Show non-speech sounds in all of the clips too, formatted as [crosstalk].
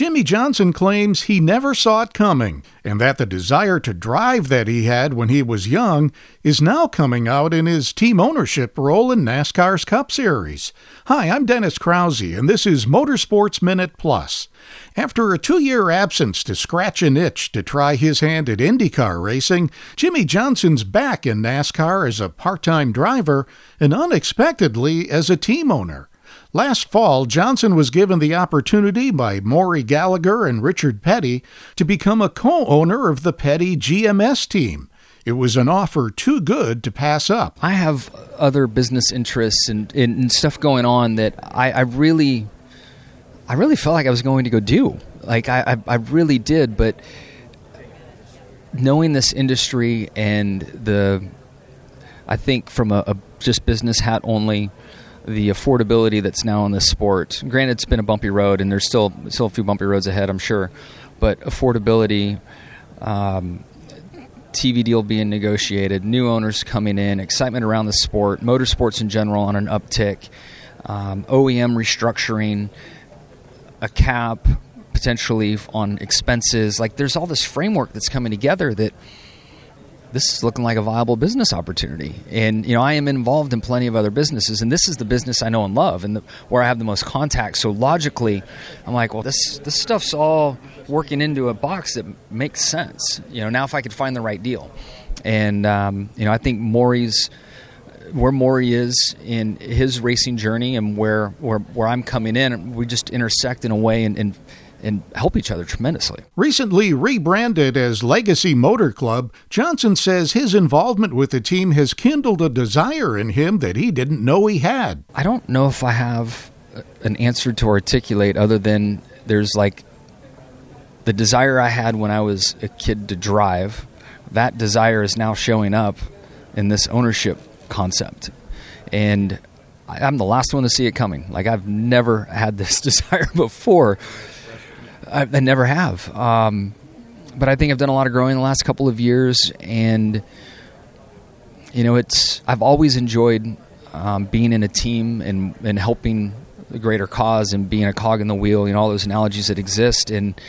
Jimmie Johnson claims he never saw it coming, and that the desire to drive that he had when he was young is now coming out in his team ownership role in NASCAR's Cup Series. Hi, I'm Dennis Krause, and this is Motorsports Minute Plus. After a two year absence to scratch an itch to try his hand at IndyCar racing, Jimmie Johnson's back in NASCAR as a part time driver and unexpectedly as a team owner. Last fall, Johnson was given the opportunity by Maury Gallagher and Richard Petty to become a co owner of the Petty GMS team. It was an offer too good to pass up. I have other business interests and, and stuff going on that I, I, really, I really felt like I was going to go do. Like I, I, I really did, but knowing this industry and the, I think from a, a just business hat only, the affordability that's now in this sport. Granted, it's been a bumpy road, and there's still still a few bumpy roads ahead, I'm sure. But affordability, um, TV deal being negotiated, new owners coming in, excitement around the sport, motorsports in general on an uptick, um, OEM restructuring, a cap potentially on expenses. Like there's all this framework that's coming together that this is looking like a viable business opportunity. And you know, I am involved in plenty of other businesses, and this is the business I know and love, and the, where I have the most contacts. So logically, I'm like, well, this this stuff's all working into a box that makes sense. You know, now if I could find the right deal, and um, you know, I think Maury's where Maury is in his racing journey and where where where I'm coming in, we just intersect in a way and, and and help each other tremendously. Recently rebranded as Legacy Motor Club, Johnson says his involvement with the team has kindled a desire in him that he didn't know he had. I don't know if I have an answer to articulate other than there's like the desire I had when I was a kid to drive. That desire is now showing up in this ownership concept. And I'm the last one to see it coming. Like I've never had this [laughs] desire before I, I never have. Um, but I think I've done a lot of growing the last couple of years, and you know, it's I've always enjoyed um, being in a team and and helping the greater cause and being a cog in the wheel. You know, all those analogies that exist, and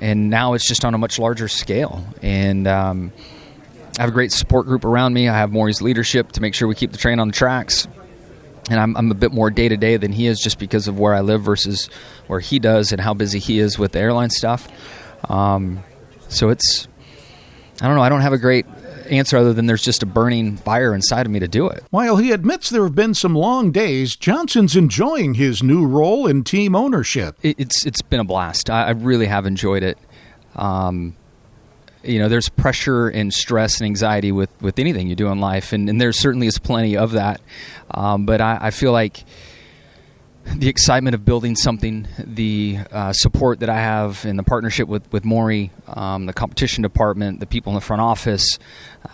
and now it's just on a much larger scale. And um, I have a great support group around me. I have Maury's leadership to make sure we keep the train on the tracks and I'm, I'm a bit more day to day than he is just because of where I live versus where he does and how busy he is with the airline stuff. Um, so it's, I don't know, I don't have a great answer other than there's just a burning fire inside of me to do it. While he admits there have been some long days, Johnson's enjoying his new role in team ownership. It, it's it's been a blast. I, I really have enjoyed it. Um, you know, there's pressure and stress and anxiety with, with anything you do in life, and, and there certainly is plenty of that. Um, but I, I, feel like the excitement of building something, the uh, support that I have in the partnership with with Maury, um, the competition department, the people in the front office,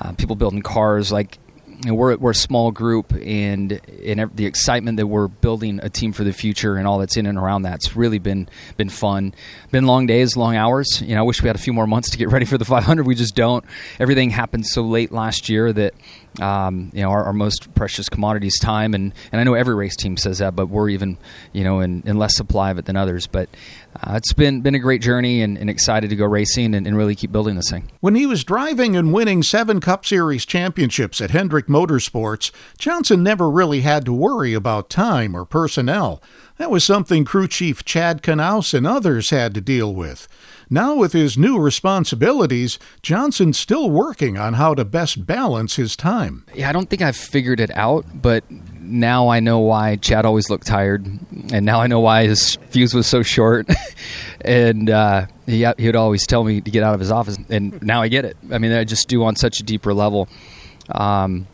uh, people building cars, like we're we're a small group, and and the excitement that we're building a team for the future and all that's in and around that's really been been fun. Been long days, long hours. You know, I wish we had a few more months to get ready for the [laughs] 500. We just don't. Everything happened so late last year that um, you know our, our, most precious commodity is time, and and I know every race team says that, but we're even you know in, in less supply of it than others. But uh, it's been been a great journey and, and excited to go racing and, and, really keep building this thing. When he was driving and winning seven Cup Series championships at Hendrick Motorsports, Johnson never really had to worry about time or personnel. That was something crew chief Chad Knaus and others had to deal with. Now, with his new responsibilities, Johnson's still working on how to best balance his time. Yeah, I don't think I've figured it out, but now I know why Chad always looked tired, and now I know why his fuse was so short. [laughs] and uh, he he would always tell me to get out of his office, and now I get it. I mean, I just do on such a deeper level. Um,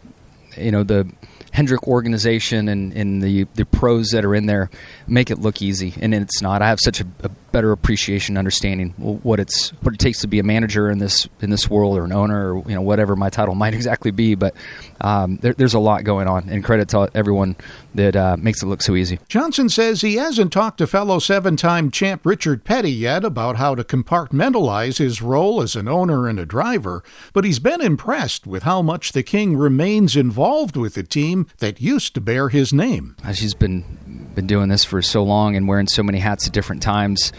you know the Hendrick organization and, and the the pros that are in there make it look easy, and it's not. I have such a, a better appreciation, understanding what it's what it takes to be a manager in this in this world, or an owner, or you know whatever my title [laughs] might exactly be. But um, there, there's a lot going on, and credit to everyone that uh, makes it look so easy. Johnson says he hasn't talked to fellow seven-time champ Richard Petty yet about how to compartmentalize his role as an owner and a driver, but he's been impressed with how much the King remains involved with the team that used to bear his name. He's been been doing this for so long and wearing so many hats at different times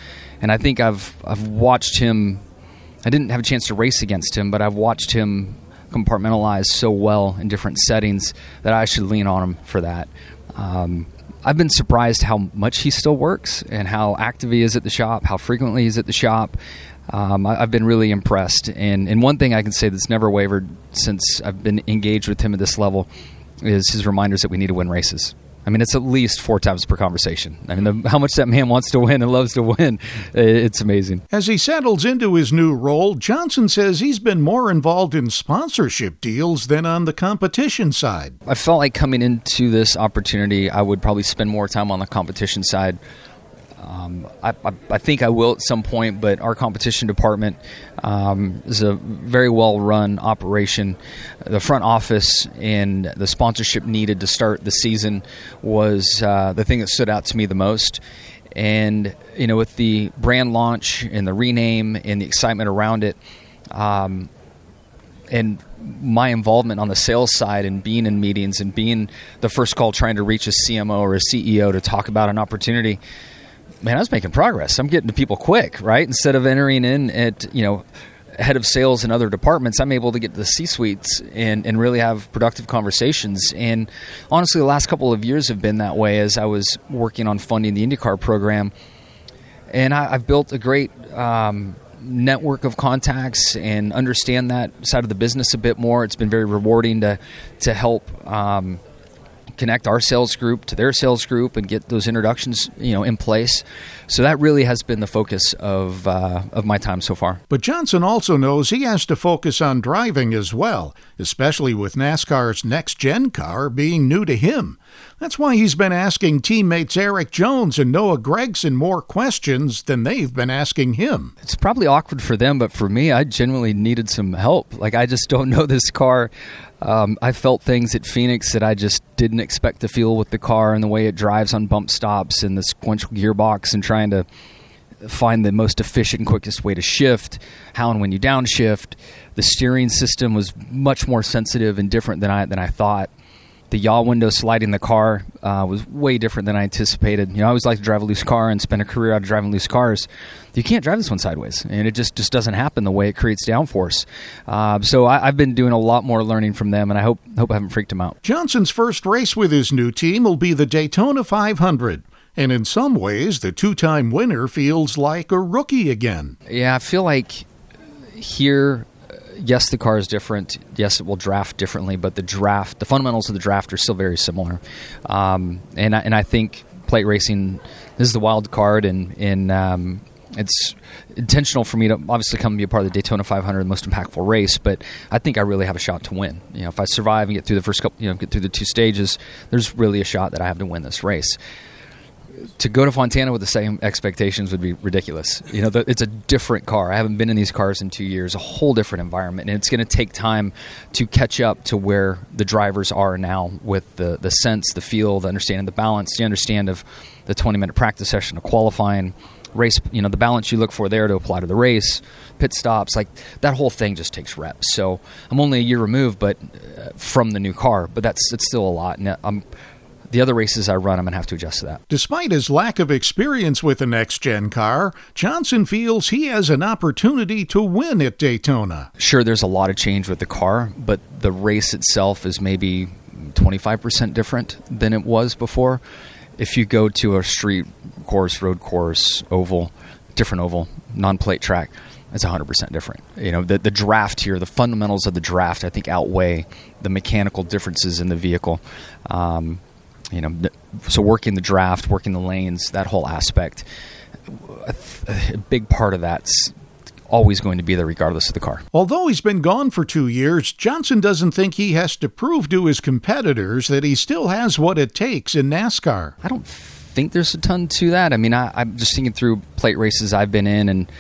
and I think I've I've watched him. I didn't have a chance to race against him, but I've watched him compartmentalize so well in different settings that I should lean on him for that. Um, I've been surprised how much he still works and how active he is at the shop, how frequently he's at the shop. Um, I, have been really impressed. And, and one thing I can say that's never wavered since I've been engaged with him at this level is his reminders that we need to win races. I mean, it's at least four times per conversation. I mean, the, how much that man wants to win and loves to win, [laughs] it's amazing. As he settles into his new role, Johnson says he's been more involved in sponsorship deals than on the competition side. I felt like coming into this opportunity, I would probably spend more time on the competition side um, I, I, I, think I will at some point, but our competition department um, is a very well run operation. The front office and the sponsorship needed to start the season was uh, the thing that stood out to me the most. And, you know, with the brand launch and the rename and the excitement around it, um, and my involvement on the sales side and being in meetings and being the first call trying to reach a CMO or a CEO to talk about an opportunity man, I was making progress. I'm getting to people quick, right? Instead of entering in at, you know, head of sales and other departments, I'm able to get to the C suites and, and really have productive conversations. And honestly, the last couple of years have been that way as I was working on funding the IndyCar program. And I, have built a great um, network of contacts and understand that side of the business a bit more. It's been very rewarding to, to help. Um, connect our sales group to their sales group and get those introductions you know in place. So that really has been the focus of uh, of my time so far. But Johnson also knows he has to focus on driving as well especially with NASCAR's next gen car being new to him that's why he's been asking teammates Erik Jones and Noah Gragson more questions than they've been asking him. It's probably awkward for them, but for me, I genuinely needed some help. Like, I just don't [laughs] know this car. Um, I felt things at Phoenix that I just didn't expect to feel with the car and the way it drives on bump stops and the sequential gearbox and trying to find the most efficient quickest way to shift, how and when you downshift. The steering system was much more sensitive and different than I than I thought the yaw window sliding the car uh, was way different than I anticipated. You know, I always like to drive a loose car and spend a career out of driving loose cars. You can't drive this one sideways, and it just, just doesn't happen the way it creates downforce. Uh, so I, have been doing a lot more learning from them, and I hope hope I haven't freaked them out. Johnson's first race with his new team will be the Daytona 500. And in some ways, the two time winner feels like a rookie again. Yeah, I feel like here yes, the car is different. Yes, it will draft differently, but the draft, the fundamentals of the draft are still very similar. Um, and I, and I think plate racing this is the wild card, and um, it's intentional for me to obviously come and be a part of the Daytona 500, the most impactful race. But I think I really have a shot to win. You know, if I survive and get through the first couple, you know, get through the two stages, there's really a shot that I have to win this race to go to Fontana with the same expectations would be ridiculous. You know, the, it's a different car. I haven't been in these cars in two years, a whole different environment, and it's going to take time to catch up to where the drivers are now with the the sense, the feel, the understanding, the balance, the understand of the 20 minute practice session, of qualifying race. You know, the balance you look for there to apply to the race, pit stops, like that whole thing just takes reps. So I'm only a year removed, but uh, from the new car, but that's it's still a lot, and I'm the other races I run, I'm going to have to adjust to that. Despite his lack of experience with the next gen car, Johnson feels he has an opportunity to win at Daytona. Sure, there's a lot of change with the car, but the race itself is maybe 25% different than it was before. If you go to a street course, road course, oval, different oval, non plate track, it's 100% different. You know, the, the draft here, the fundamentals of the draft, I think outweigh the mechanical differences in the vehicle. Um, you know, so working the draft, working the lanes, that whole aspect, a, a big part of that's always going to be there regardless of the car. Although he's been gone for two years, Johnson doesn't think he has to prove to his competitors that he still has what it takes in NASCAR. I don't think there's a ton to that. I mean, I, am just thinking through plate races I've been in, and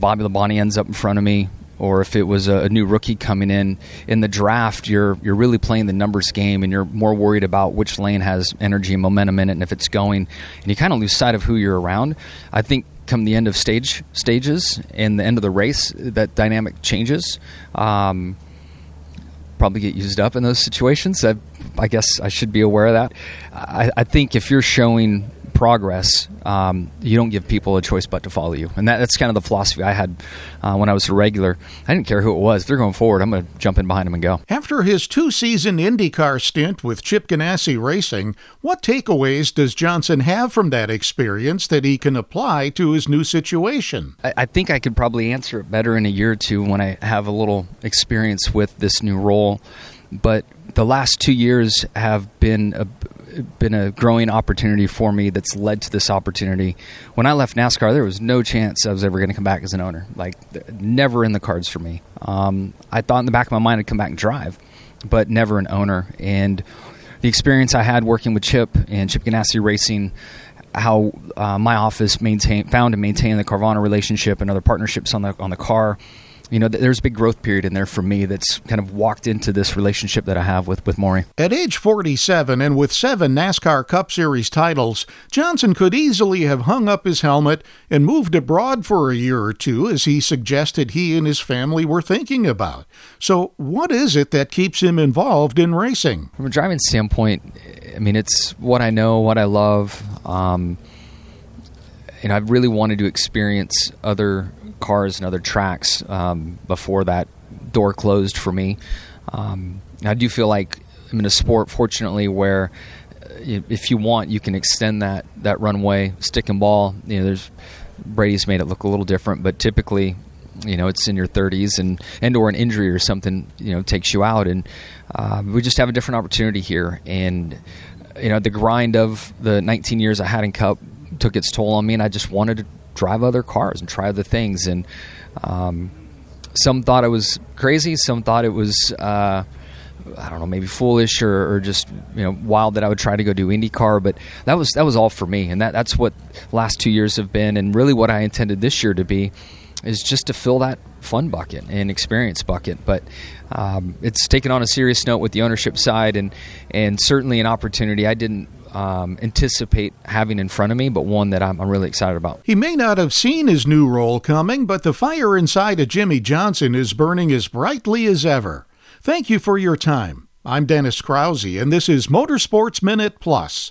Bobby Labonte ends up in front of me or if it was a, new rookie coming in in the draft, you're you're really playing the numbers game, and you're more worried about which lane has energy and momentum in it, and if it's going, and you kind of lose sight of who you're around. I think come the end of stage stages and the end of the race, that dynamic changes. Um, probably get used up in those situations. I, I, guess I should be aware of that. I, I think if you're showing progress, um, you don't give people a choice but to follow you. And that, that's kind of the philosophy I had uh, when I was a regular. I didn't care who it was. If they're going forward, I'm going to jump in behind them and go. After his two season IndyCar stint with Chip Ganassi Racing, what takeaways does Johnson have from that experience that he can apply to his new situation? I, I think I could probably answer it better in a year or two when I have a little experience with this new role. But the last two years have been a, been a growing opportunity for me that's led to this opportunity. When I left NASCAR, there was no chance I was ever going to come back as an owner. Like, never in the cards for me. Um, I thought in the back of my mind I'd come back and drive, but never an owner. And the experience I had working with Chip and Chip Ganassi Racing, how uh, my office maintain, found and maintained the Carvana relationship and other partnerships on the on the car you know, there's a big growth period in there for me that's kind of walked into this relationship that I have with, with Maury. At age 47 and with seven NASCAR Cup Series titles, Johnson could easily have hung up his helmet and moved abroad for a year or two, as he suggested he and his family were thinking about. So, what is it that keeps him involved in racing? From a driving standpoint, I mean, it's what I know, what I love. Um, and I really wanted to experience other cars and other tracks um, before that door closed for me. Um, I do feel like I'm in a sport, fortunately, where uh, if you want, you can extend that that runway, stick and ball. You know, there's Brady's made it look a little different, but typically, you know, it's in your 30s and and or an injury or something, you know, takes you out, and uh, we just have a different opportunity here. And you know, the grind of the 19 years I had in Cup took its toll on me, and I just wanted to drive other cars and try other things. And um, some thought it was crazy. Some thought it was. Uh, I don't know, maybe foolish or, or, just you know wild that I would try to go do IndyCar, but that was that was all for me, and that that's what last two years have been, and really what I intended this year to be is just to fill that fun bucket and experience bucket. But um, it's taken on a serious note with the ownership side, and and certainly an opportunity I didn't um, anticipate having in front of me, but one that I'm, I'm really excited about. He may not have seen his new role coming, but the fire inside of Jimmie Johnson is burning as brightly as ever. Thank you for your time. I'm Dennis Krause, and this is Motorsports Minute Plus.